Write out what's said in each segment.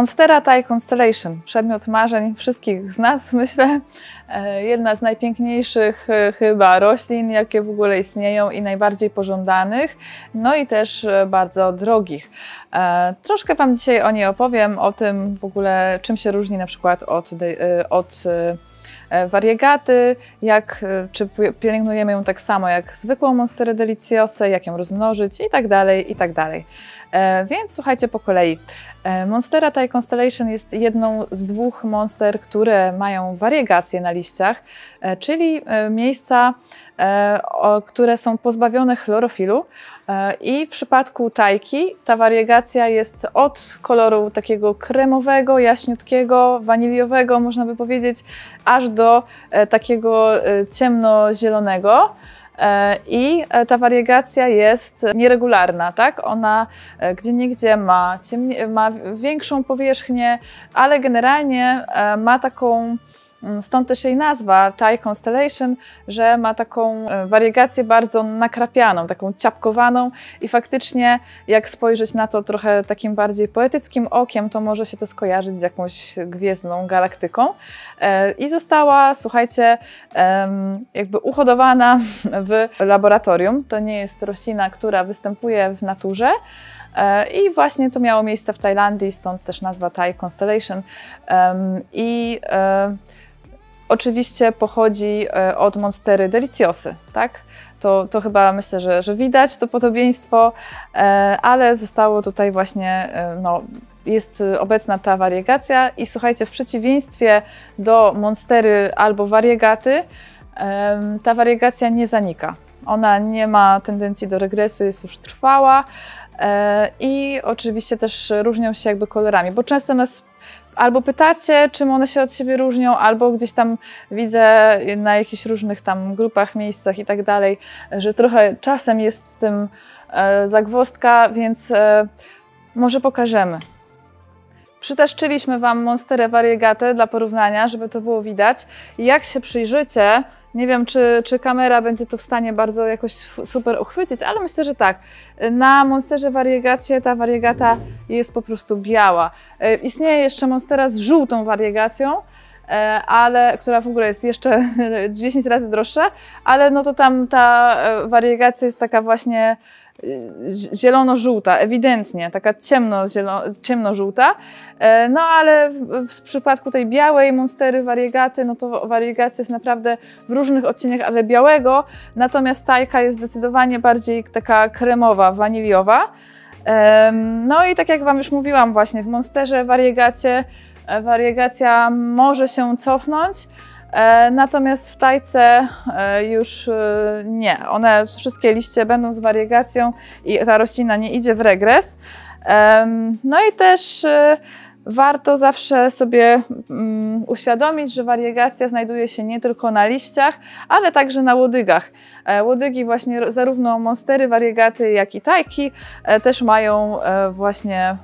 Monstera Thai Constellation, przedmiot marzeń wszystkich z nas, myślę. E, jedna z najpiękniejszych e, chyba roślin, jakie w ogóle istnieją i najbardziej pożądanych, no i też e, bardzo drogich. Troszkę Wam dzisiaj o niej opowiem, o tym w ogóle, czym się różni na przykład od, od wariegaty, jak, czy pielęgnujemy ją tak samo jak zwykłą Monsterę Deliciosę, jak ją rozmnożyć i tak dalej, i tak dalej. Więc słuchajcie po kolei. E, Monstera Thai Constellation jest jedną z dwóch monster, które mają wariegacje na liściach, e, czyli e, miejsca, które są pozbawione chlorofilu. I w przypadku tajki ta wariegacja jest od koloru takiego kremowego, jaśniutkiego, waniliowego, można by powiedzieć, aż do takiego ciemnozielonego. E, I e, ta wariegacja jest nieregularna, tak? Ona e, gdzie niegdzie ma, ma większą powierzchnię, ale generalnie ma taką stąd też jej nazwa Thai Constellation, że ma taką e, wariegację bardzo nakrapianą, taką ciapkowaną i faktycznie jak spojrzeć na to trochę takim bardziej poetyckim okiem, to może się to skojarzyć z jakąś gwiezdną galaktyką. E, I została, słuchajcie, jakby uhodowana w laboratorium. To nie jest roślina, która występuje w naturze, e, i właśnie to miało miejsce w Tajlandii, stąd też nazwa Thai Constellation. I oczywiście pochodzi e, od Monstery Deliciosy, tak? To, to chyba myślę, że, że widać to podobieństwo, e, ale zostało tutaj właśnie, e, no, jest obecna ta wariegacja i słuchajcie, w przeciwieństwie do Monstery albo wariegaty, ta wariegacja nie zanika. Ona nie ma tendencji do regresu, jest już trwała i oczywiście też różnią się jakby kolorami, bo często nas albo pytacie, czym one się od siebie różnią, albo gdzieś tam widzę na jakichś różnych tam grupach, miejscach i tak dalej, że trochę czasem jest z tym e, zagwozdka, więc e, może pokażemy. Przytaszczyliśmy Wam Monsterę Variegatę dla porównania, żeby to było widać. Jak się przyjrzycie, nie wiem, czy, czy kamera będzie to w stanie bardzo jakoś super uchwycić, ale myślę, że tak. Na Monsterze Variegacie ta wariegata jest po prostu biała. E, istnieje jeszcze Monstera z żółtą wariegacją, e, ale która w ogóle jest jeszcze 10 razy droższa, ale no to tam ta e, wariegacja jest taka właśnie zielono-żółta, ewidentnie, taka ciemno-żółta. E, no ale w, w, przypadku tej białej monstery wariegaty, no to wariegacja jest naprawdę w różnych odcieniach, ale białego, natomiast tajka jest zdecydowanie bardziej taka kremowa, waniliowa. No i tak jak Wam już mówiłam właśnie, w monsterze wariegacie, e, wariegacja może się cofnąć, E, natomiast w tajce e, już e, nie. One wszystkie liście będą z wariegacją i ta roślina nie idzie w regres. No i też warto zawsze sobie mm, uświadomić, że wariegacja znajduje się nie tylko na liściach, ale także na łodygach. Łodygi właśnie zarówno monstery, wariegaty, jak i tajki też mają właśnie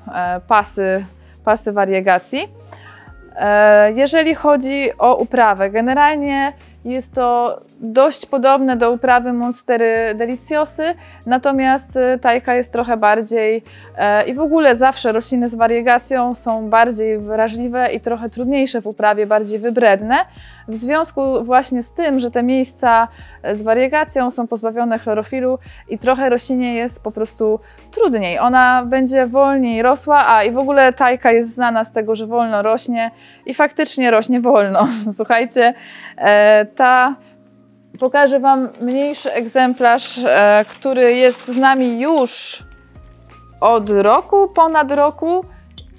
pasy, pasy wariegacji. E, jeżeli chodzi o uprawę, generalnie jest to dość podobne do uprawy Monstery Deliciosy, natomiast y, tajka jest trochę bardziej e, i w ogóle zawsze rośliny z wariegacją są bardziej wrażliwe i trochę trudniejsze w uprawie, bardziej wybredne. W związku właśnie z tym, że te miejsca e, z wariegacją są pozbawione chlorofilu i trochę roślinie jest po prostu trudniej. Ona będzie wolniej rosła, a i w ogóle tajka jest znana z tego, że wolno rośnie i faktycznie rośnie wolno. Słuchajcie, pokażę Wam mniejszy egzemplarz, e, który jest z nami już od roku, ponad roku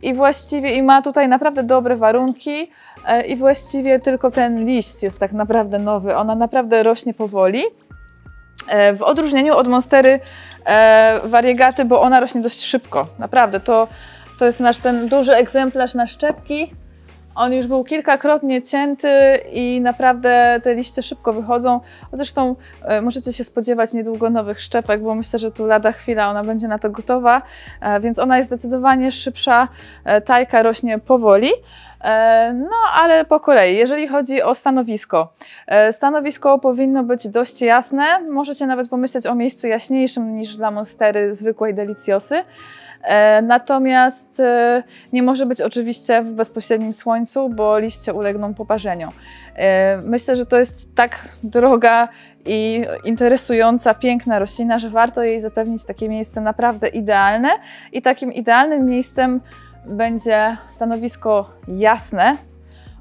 i właściwie i ma tutaj naprawdę dobre warunki e, i właściwie tylko ten liść jest tak naprawdę nowy. Ona naprawdę rośnie powoli. E, w odróżnieniu od monstery wariegaty, bo ona rośnie dość szybko. Naprawdę, to, to jest nasz ten duży egzemplarz na szczepki. On już był kilkakrotnie cięty i naprawdę te liście szybko wychodzą. Zresztą e, możecie się spodziewać niedługo nowych szczepek, bo myślę, że tu lada chwila ona będzie na to gotowa, e, więc ona jest zdecydowanie szybsza. E, tajka rośnie powoli. No, ale po kolei, jeżeli chodzi o stanowisko. Stanowisko powinno być dość jasne. Możecie nawet pomyśleć o miejscu jaśniejszym niż dla monstery zwykłej delicjosy. E, natomiast nie może być oczywiście w bezpośrednim słońcu, bo liście ulegną poparzeniu. Myślę, że to jest tak droga i interesująca, piękna roślina, że warto jej zapewnić takie miejsce naprawdę idealne. I takim idealnym miejscem będzie stanowisko jasne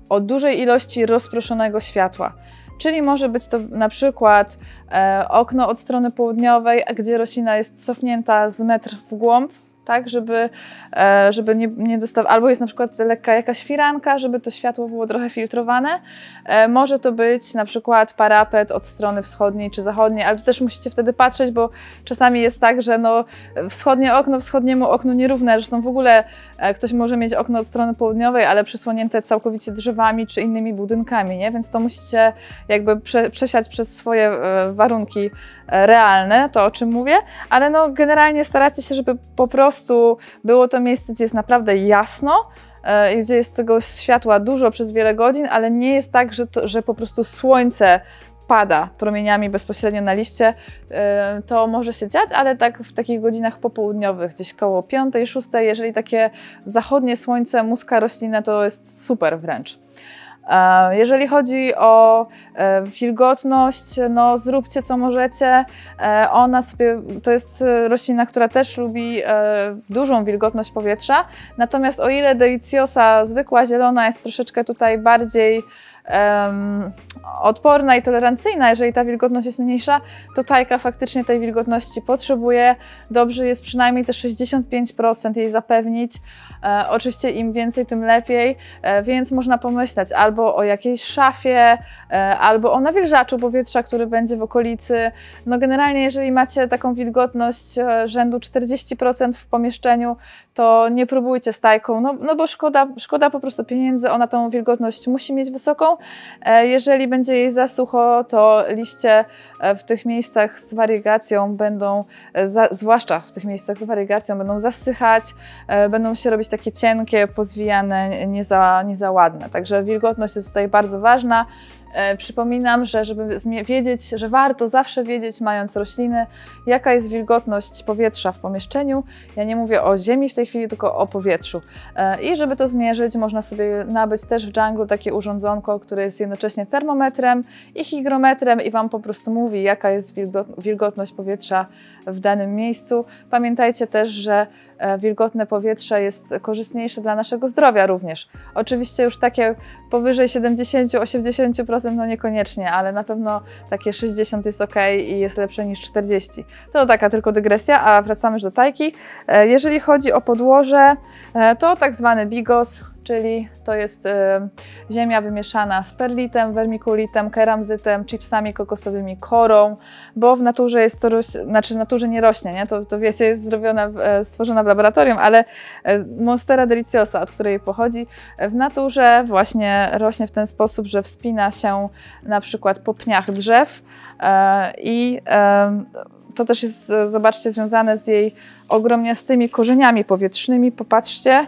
o dużej ilości rozproszonego światła. Czyli może być to na przykład e, okno od strony południowej, gdzie roślina jest cofnięta z metr w głąb, tak, żeby, e, żeby nie, nie dostawać, albo jest na przykład lekka jakaś firanka, żeby to światło było trochę filtrowane. E, może to być na przykład parapet od strony wschodniej czy zachodniej, ale też musicie wtedy patrzeć, bo czasami jest tak, że no, wschodnie okno wschodniemu oknu nierówne, zresztą w ogóle e, ktoś może mieć okno od strony południowej, ale przysłonięte całkowicie drzewami czy innymi budynkami, nie? więc to musicie jakby prze, przesiać przez swoje warunki realne, to o czym mówię, ale no generalnie staracie się, żeby po prostu było to miejsce, gdzie jest naprawdę jasno, e, gdzie jest tego światła dużo przez wiele godzin, ale nie jest tak, że, to, że po prostu słońce pada promieniami bezpośrednio na liście, e, to może się dziać, ale tak w takich godzinach popołudniowych, gdzieś koło 5-6, jeżeli takie zachodnie słońce muska roślinę, to jest super wręcz. E, jeżeli chodzi o e, wilgotność, no zróbcie co możecie. E, ona sobie, to jest roślina, która też lubi dużą wilgotność powietrza. Natomiast o ile deliciosa zwykła zielona jest troszeczkę tutaj bardziej um, odporna i tolerancyjna, jeżeli ta wilgotność jest mniejsza, to tajka faktycznie tej wilgotności potrzebuje. Dobrze jest przynajmniej te 65% jej zapewnić. E, oczywiście im więcej, tym lepiej, e, więc można pomyśleć albo o jakiejś szafie, e, albo o nawilżaczu powietrza, który będzie w okolicy. No generalnie, jeżeli macie taką wilgotność e, rzędu 40% w pomieszczeniu, to nie próbujcie z tajką, no, no bo szkoda, szkoda po prostu pieniędzy, ona tą wilgotność musi mieć wysoką, jeżeli będzie jej za sucho, to liście e, w tych miejscach z wariegacją będą, e, zwłaszcza w tych miejscach z wariegacją, będą zasychać, będą się robić takie cienkie, pozwijane, nie za, nie za ładne. Także wilgotność jest tutaj bardzo ważna. E, przypominam, że żeby wiedzieć, że warto zawsze wiedzieć, mając rośliny, jaka jest wilgotność powietrza w pomieszczeniu. Ja nie mówię o ziemi w tej chwili, tylko o powietrzu. E, I żeby to zmierzyć, można sobie nabyć też w dżunglu takie urządzonko, które jest jednocześnie termometrem i hygrometrem i Wam po prostu mówi, jaka jest wilgotność powietrza w danym miejscu. Pamiętajcie też, że wilgotne powietrze jest korzystniejsze dla naszego zdrowia również. Oczywiście już takie powyżej 70-80% no niekoniecznie, ale na pewno takie 60 jest ok i jest lepsze niż 40. To taka tylko dygresja, a wracamy już do tajki. E, jeżeli chodzi o podłoże, e, to tak zwany bigos, czyli to jest y, ziemia wymieszana z perlitem, wermikulitem, keramzytem, chipsami kokosowymi, korą, bo w naturze jest to, znaczy w naturze nie rośnie, nie? To, to wiecie, jest zrobiona, e, stworzona w laboratorium, ale e, Monstera deliciosa, od której pochodzi, w naturze właśnie rośnie w ten sposób, że wspina się na przykład po pniach drzew e, i to też jest, zobaczcie, związane z jej ogromniastymi korzeniami powietrznymi. Popatrzcie,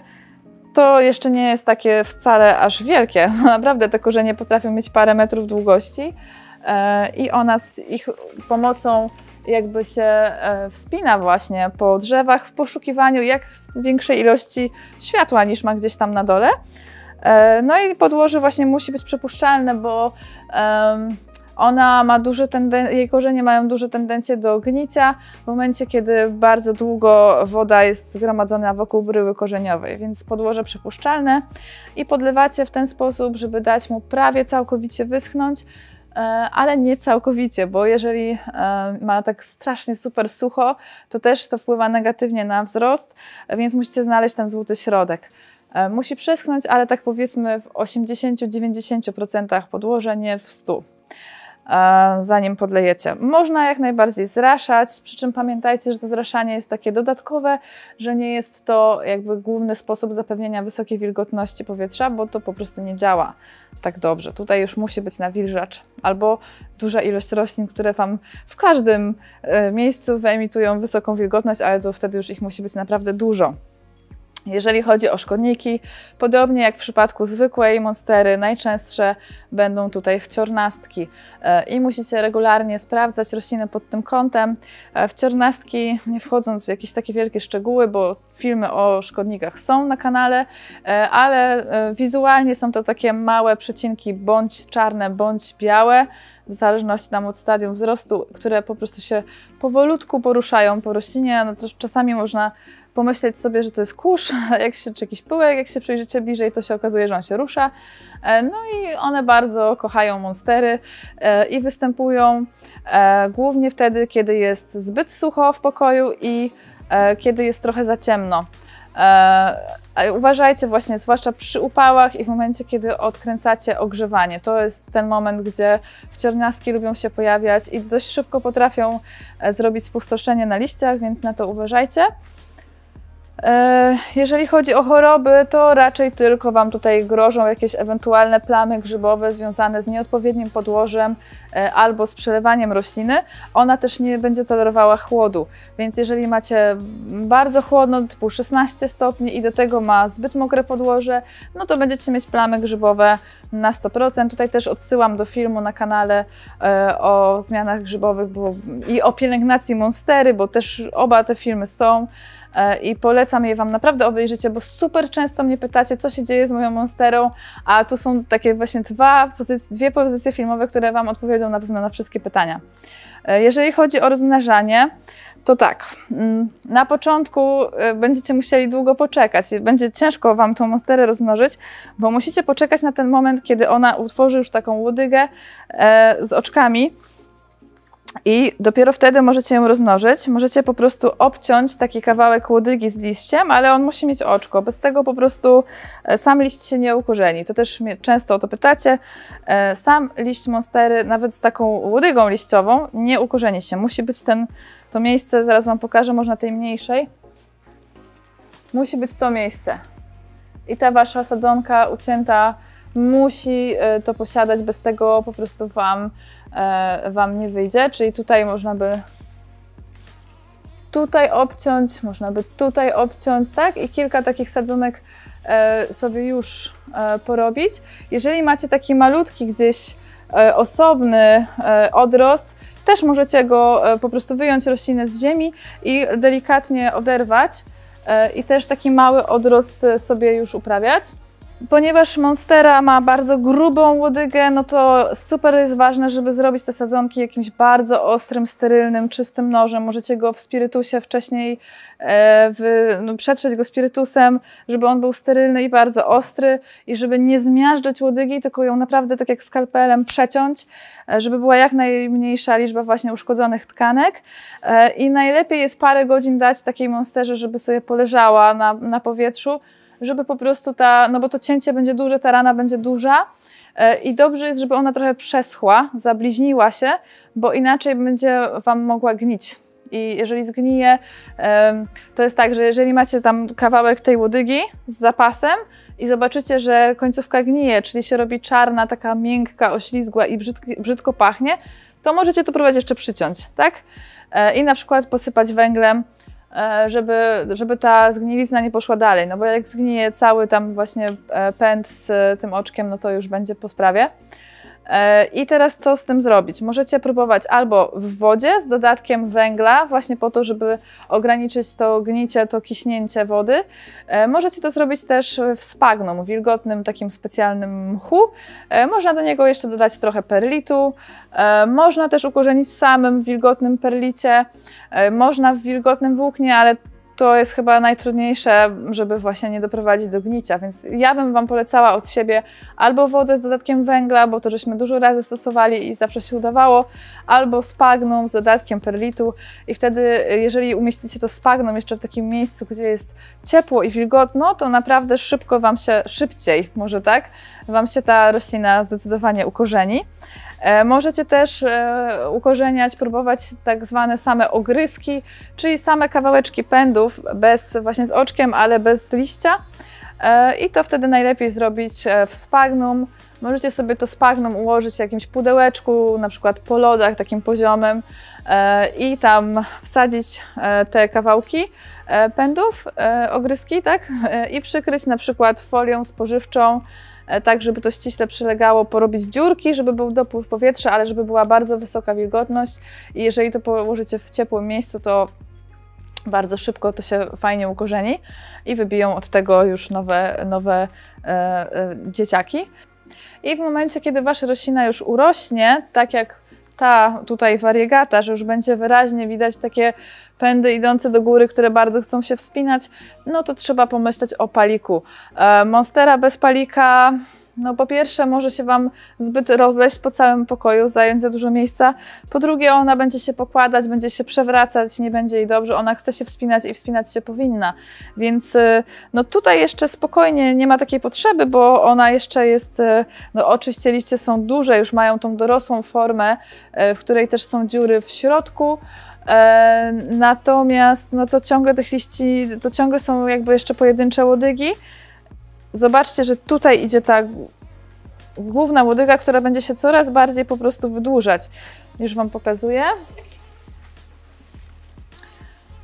to jeszcze nie jest takie wcale aż wielkie. Naprawdę te korzenie potrafią mieć parę metrów długości e, i ona z ich pomocą jakby się e, wspina właśnie po drzewach w poszukiwaniu jak większej ilości światła niż ma gdzieś tam na dole. E, no i podłoże właśnie musi być przepuszczalne, bo ona ma duże jej korzenie mają duże tendencje do gnicia w momencie, kiedy bardzo długo woda jest zgromadzona wokół bryły korzeniowej, więc podłoże przepuszczalne i podlewacie w ten sposób, żeby dać mu prawie całkowicie wyschnąć, e, ale nie całkowicie, bo jeżeli e, ma tak strasznie super sucho, to też to wpływa negatywnie na wzrost, więc musicie znaleźć ten złoty środek. E, musi przeschnąć, ale tak powiedzmy w 80-90% podłoże, nie w 100% zanim podlejecie. Można jak najbardziej zraszać, przy czym pamiętajcie, że to zraszanie jest takie dodatkowe, że nie jest to jakby główny sposób zapewnienia wysokiej wilgotności powietrza, bo to po prostu nie działa tak dobrze. Tutaj już musi być nawilżacz albo duża ilość roślin, które Wam w każdym e, miejscu wyemitują wysoką wilgotność, ale to wtedy już ich musi być naprawdę dużo. Jeżeli chodzi o szkodniki, podobnie jak w przypadku zwykłej monstery, najczęstsze będą tutaj wciornastki e, i musicie regularnie sprawdzać rośliny pod tym kątem. E, wciornastki, nie wchodząc w jakieś takie wielkie szczegóły, bo filmy o szkodnikach są na kanale, e, ale wizualnie są to takie małe przecinki, bądź czarne, bądź białe, w zależności tam od stadium wzrostu, które po prostu się powolutku poruszają po roślinie. No to czasami można pomyśleć sobie, że to jest kurz, jak się, czy jakiś pyłek, jak się przyjrzycie bliżej, to się okazuje, że on się rusza. E, no i one bardzo kochają monstery e, i występują e, głównie wtedy, kiedy jest zbyt sucho w pokoju i kiedy jest trochę za ciemno. Uważajcie właśnie, zwłaszcza przy upałach i w momencie, kiedy odkręcacie ogrzewanie. To jest ten moment, gdzie wciorniaski lubią się pojawiać i dość szybko potrafią zrobić spustoszenie na liściach, więc na to uważajcie. E, jeżeli chodzi o choroby, to raczej tylko Wam tutaj grożą jakieś ewentualne plamy grzybowe związane z nieodpowiednim podłożem albo z przelewaniem rośliny. Ona też nie będzie tolerowała chłodu, więc jeżeli macie bardzo chłodno, typu 16 stopni i do tego ma zbyt mokre podłoże, no to będziecie mieć plamy grzybowe na 100%. Tutaj też odsyłam do filmu na kanale e, o zmianach grzybowych bo, i o pielęgnacji monstery, bo też oba te filmy są. E, i polecam je Wam naprawdę obejrzycie, bo super często mnie pytacie, co się dzieje z moją monsterą, a tu są takie właśnie dwa pozycje, dwie pozycje filmowe, które Wam odpowiedzą na pewno na wszystkie pytania. E, jeżeli chodzi o rozmnażanie, to tak, mm, na początku e, będziecie musieli długo poczekać. Będzie ciężko Wam tą monsterę rozmnożyć, bo musicie poczekać na ten moment, kiedy ona utworzy już taką łodygę z oczkami, i dopiero wtedy możecie ją rozmnożyć. Możecie po prostu obciąć taki kawałek łodygi z liściem, ale on musi mieć oczko. Bez tego po prostu e, sam liść się nie ukorzeni. To też mnie często o to pytacie. E, sam liść monstery, nawet z taką łodygą liściową, nie ukorzeni się. Musi być ten, to miejsce, zaraz Wam pokażę, może na tej mniejszej. Musi być to miejsce. I ta Wasza sadzonka ucięta musi e, to posiadać, bez tego po prostu Wam E, Wam nie wyjdzie, czyli tutaj można by tutaj obciąć, można by tutaj obciąć, tak? I kilka takich sadzonek e, sobie już porobić. Jeżeli macie taki malutki gdzieś osobny odrost, też możecie go po prostu wyjąć roślinę z ziemi i delikatnie oderwać i też taki mały odrost sobie już uprawiać. Ponieważ Monstera ma bardzo grubą łodygę, no to super jest ważne, żeby zrobić te sadzonki jakimś bardzo ostrym, sterylnym, czystym nożem. Możecie go w spirytusie wcześniej e, w, no, przetrzeć go spirytusem, żeby on był sterylny i bardzo ostry i żeby nie zmiażdżać łodygi, tylko ją naprawdę tak jak skalpelem przeciąć, e, żeby była jak najmniejsza liczba właśnie uszkodzonych tkanek. E, I najlepiej jest parę godzin dać takiej monsterze, żeby sobie poleżała na, na powietrzu, żeby po prostu ta, no bo to cięcie będzie duże, ta rana będzie duża e, i dobrze jest, żeby ona trochę przeschła, zabliźniła się, bo inaczej będzie Wam mogła gnić. I jeżeli zgnije, to jest tak, że jeżeli macie tam kawałek tej łodygi z zapasem i zobaczycie, że końcówka gnije, czyli się robi czarna, taka miękka, oślizgła i brzydko pachnie, to możecie to próbować jeszcze przyciąć, tak? E, I na przykład posypać węglem żeby, żeby ta zgnilizna nie poszła dalej, no bo jak zgnije cały tam właśnie e, pęd z tym oczkiem, no to już będzie po sprawie. E, I teraz co z tym zrobić? Możecie próbować albo w wodzie z dodatkiem węgla, właśnie po to, żeby ograniczyć to gnicie, to kiśnięcie wody. E, możecie to zrobić też w spagnum, wilgotnym takim specjalnym mchu. E, można do niego jeszcze dodać trochę perlitu. Można też ukorzenić w samym wilgotnym perlicie. Można w wilgotnym włóknie, ale to jest chyba najtrudniejsze, żeby właśnie nie doprowadzić do gnicia, więc ja bym Wam polecała od siebie albo wodę z dodatkiem węgla, bo to żeśmy dużo razy stosowali i zawsze się udawało, albo spagnum z dodatkiem perlitu i wtedy, jeżeli umieścicie to spagnum jeszcze w takim miejscu, gdzie jest ciepło i wilgotno, to naprawdę szybko Wam się, szybciej może tak, Wam się ta roślina zdecydowanie ukorzeni. E, możecie też e, ukorzeniać, próbować tak zwane same ogryski, czyli same kawałeczki pędów, bez, właśnie z oczkiem, ale bez liścia. i to wtedy najlepiej zrobić w spagnum. Możecie sobie to spagnum ułożyć w jakimś pudełeczku, na przykład po lodach takim poziomym i tam wsadzić te kawałki pędów, ogryski, tak? I przykryć na przykład folią spożywczą, E, tak żeby to ściśle przylegało, porobić dziurki, żeby był dopływ powietrza, ale żeby była bardzo wysoka wilgotność i jeżeli to położycie w ciepłym miejscu, to bardzo szybko to się fajnie ukorzeni i wybiją od tego już nowe, nowe e, e, dzieciaki. I w momencie, kiedy Wasza roślina już urośnie, tak jak ta tutaj wariegata, że już będzie wyraźnie widać takie pędy idące do góry, które bardzo chcą się wspinać, no to trzeba pomyśleć o paliku. E, monstera bez palika no po pierwsze może się Wam zbyt rozleść po całym pokoju, zająć za dużo miejsca. Po drugie ona będzie się pokładać, będzie się przewracać, nie będzie jej dobrze. Ona chce się wspinać i wspinać się powinna. Więc y, no tutaj jeszcze spokojnie nie ma takiej potrzeby, bo ona jeszcze jest, y, no oczywiście liście są duże, już mają tą dorosłą formę, y, w której też są dziury w środku. E, natomiast no to ciągle tych liści, to ciągle są jakby jeszcze pojedyncze łodygi. Zobaczcie, że tutaj idzie ta główna łodyga, która będzie się coraz bardziej po prostu wydłużać. Już Wam pokazuję.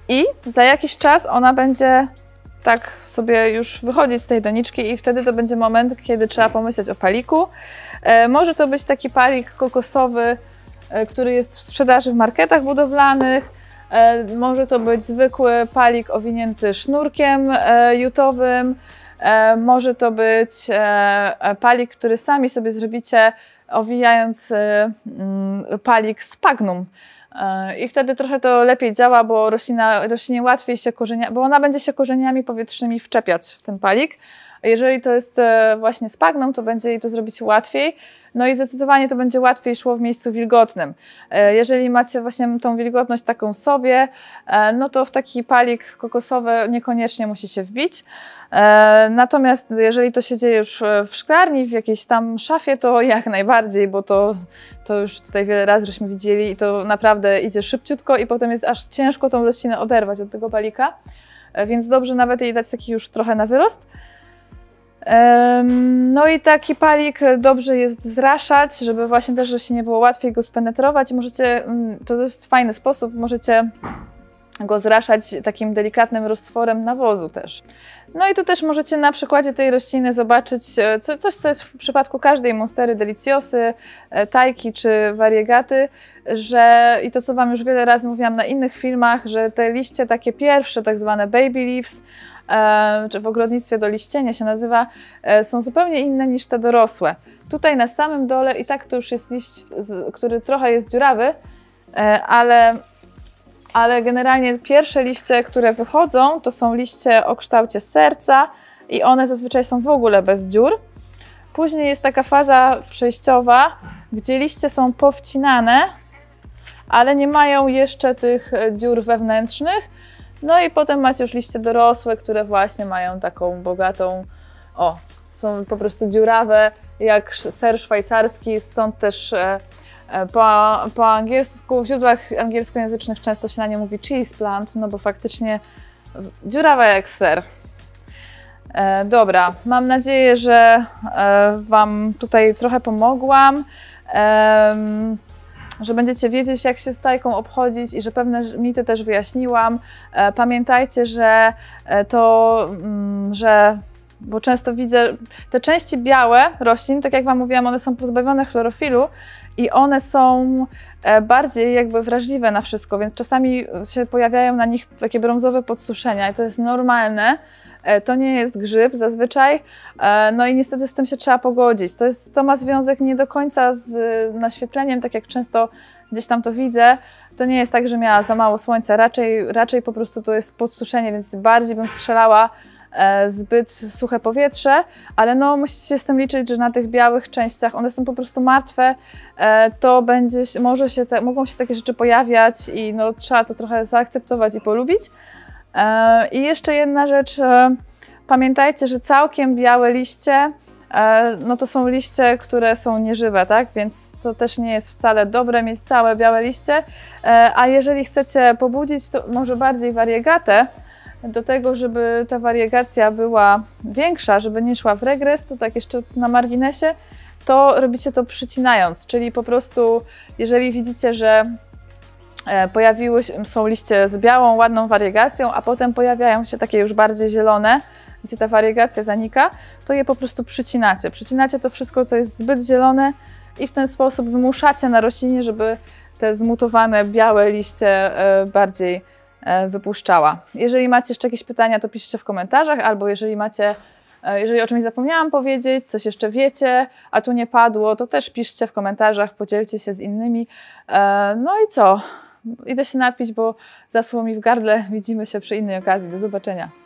I za jakiś czas ona będzie tak sobie już wychodzić z tej doniczki i wtedy to będzie moment, kiedy trzeba pomyśleć o paliku. E, może to być taki palik kokosowy, e, który jest w sprzedaży w marketach budowlanych. E, może to być zwykły palik owinięty sznurkiem e, jutowym. E, może to być e, e, palik, który sami sobie zrobicie, owijając mm, palik z pagnum. I wtedy trochę to lepiej działa, bo roślina, roślinie łatwiej się korzenia, bo ona będzie się korzeniami powietrznymi wczepiać w ten palik. Jeżeli to jest właśnie spagną, to będzie jej to zrobić łatwiej. No i zdecydowanie to będzie łatwiej szło w miejscu wilgotnym. Jeżeli macie właśnie tą wilgotność taką sobie, no to w taki palik kokosowy niekoniecznie musi się wbić. E, natomiast jeżeli to się dzieje już w szklarni, w jakiejś tam szafie, to jak najbardziej, bo to, to już tutaj wiele razy żeśmy widzieli i to naprawdę idzie szybciutko i potem jest aż ciężko tą roślinę oderwać od tego palika, e, więc dobrze nawet jej dać taki już trochę na wyrost. No i taki palik dobrze jest zraszać, żeby właśnie też roślinie było łatwiej go spenetrować. Możecie, mm, to jest fajny sposób, możecie go zraszać takim delikatnym roztworem nawozu też. No i tu też możecie na przykładzie tej rośliny zobaczyć e, co, coś, co jest w przypadku każdej monstery deliciosy, e, tajki czy variegaty, że i to co Wam już wiele razy mówiłam na innych filmach, że te liście takie pierwsze, tak zwane baby leaves, czy w ogrodnictwie do liścienia się nazywa, e, są zupełnie inne niż te dorosłe. Tutaj na samym dole i tak to już jest liść, który trochę jest dziurawy, e, ale ale generalnie pierwsze liście, które wychodzą, to są liście o kształcie serca i one zazwyczaj są w ogóle bez dziur. Później jest taka faza przejściowa, gdzie liście są powcinane, ale nie mają jeszcze tych e, dziur wewnętrznych. No i potem macie już liście dorosłe, które właśnie mają taką bogatą, o, są po prostu dziurawe, jak ser szwajcarski, stąd też e, E, po, po angielsku, w źródłach angielskojęzycznych często się na nie mówi cheese plant, no bo faktycznie dziurawa jak ser. E, dobra, mam nadzieję, że e, Wam tutaj trochę pomogłam, e, że będziecie wiedzieć, jak się z tajką obchodzić i że pewne mity też wyjaśniłam. E, pamiętajcie, że e, to, mm, że bo często widzę te części białe roślin, tak jak Wam mówiłam, one są pozbawione chlorofilu i one są e, bardziej jakby wrażliwe na wszystko, więc czasami się pojawiają na nich takie brązowe podsuszenia i to jest normalne. E, to nie jest grzyb zazwyczaj, e, no i niestety z tym się trzeba pogodzić. To, jest, to ma związek nie do końca z naświetleniem, tak jak często gdzieś tam to widzę. To nie jest tak, że miała za mało słońca, raczej, raczej po prostu to jest podsuszenie, więc bardziej bym strzelała E, zbyt suche powietrze, ale no musicie się z tym liczyć, że na tych białych częściach one są po prostu martwe, e, to będzie, może się te, mogą się takie rzeczy pojawiać i no trzeba to trochę zaakceptować i polubić. E, I jeszcze jedna rzecz, pamiętajcie, że całkiem białe liście no to są liście, które są nieżywe, tak? Więc to też nie jest wcale dobre mieć całe białe liście. A jeżeli chcecie pobudzić, to może bardziej wariegatę, do tego, żeby ta wariegacja była większa, żeby nie szła w regres, to tak jeszcze na marginesie, to robicie to przycinając, czyli po prostu jeżeli widzicie, że e, pojawiły się, są liście z białą, ładną wariegacją, a potem pojawiają się takie już bardziej zielone, gdzie ta wariegacja zanika, to je po prostu przycinacie. Przycinacie to wszystko, co jest zbyt zielone i w ten sposób wymuszacie na roślinie, żeby te zmutowane białe liście e, bardziej e, wypuszczała. Jeżeli macie jeszcze jakieś pytania, to piszcie w komentarzach, albo jeżeli macie, e, jeżeli o czymś zapomniałam powiedzieć, coś jeszcze wiecie, a tu nie padło, to też piszcie w komentarzach, podzielcie się z innymi. No i co? Idę się napić, bo zasło mi w gardle. Widzimy się przy innej okazji. Do zobaczenia.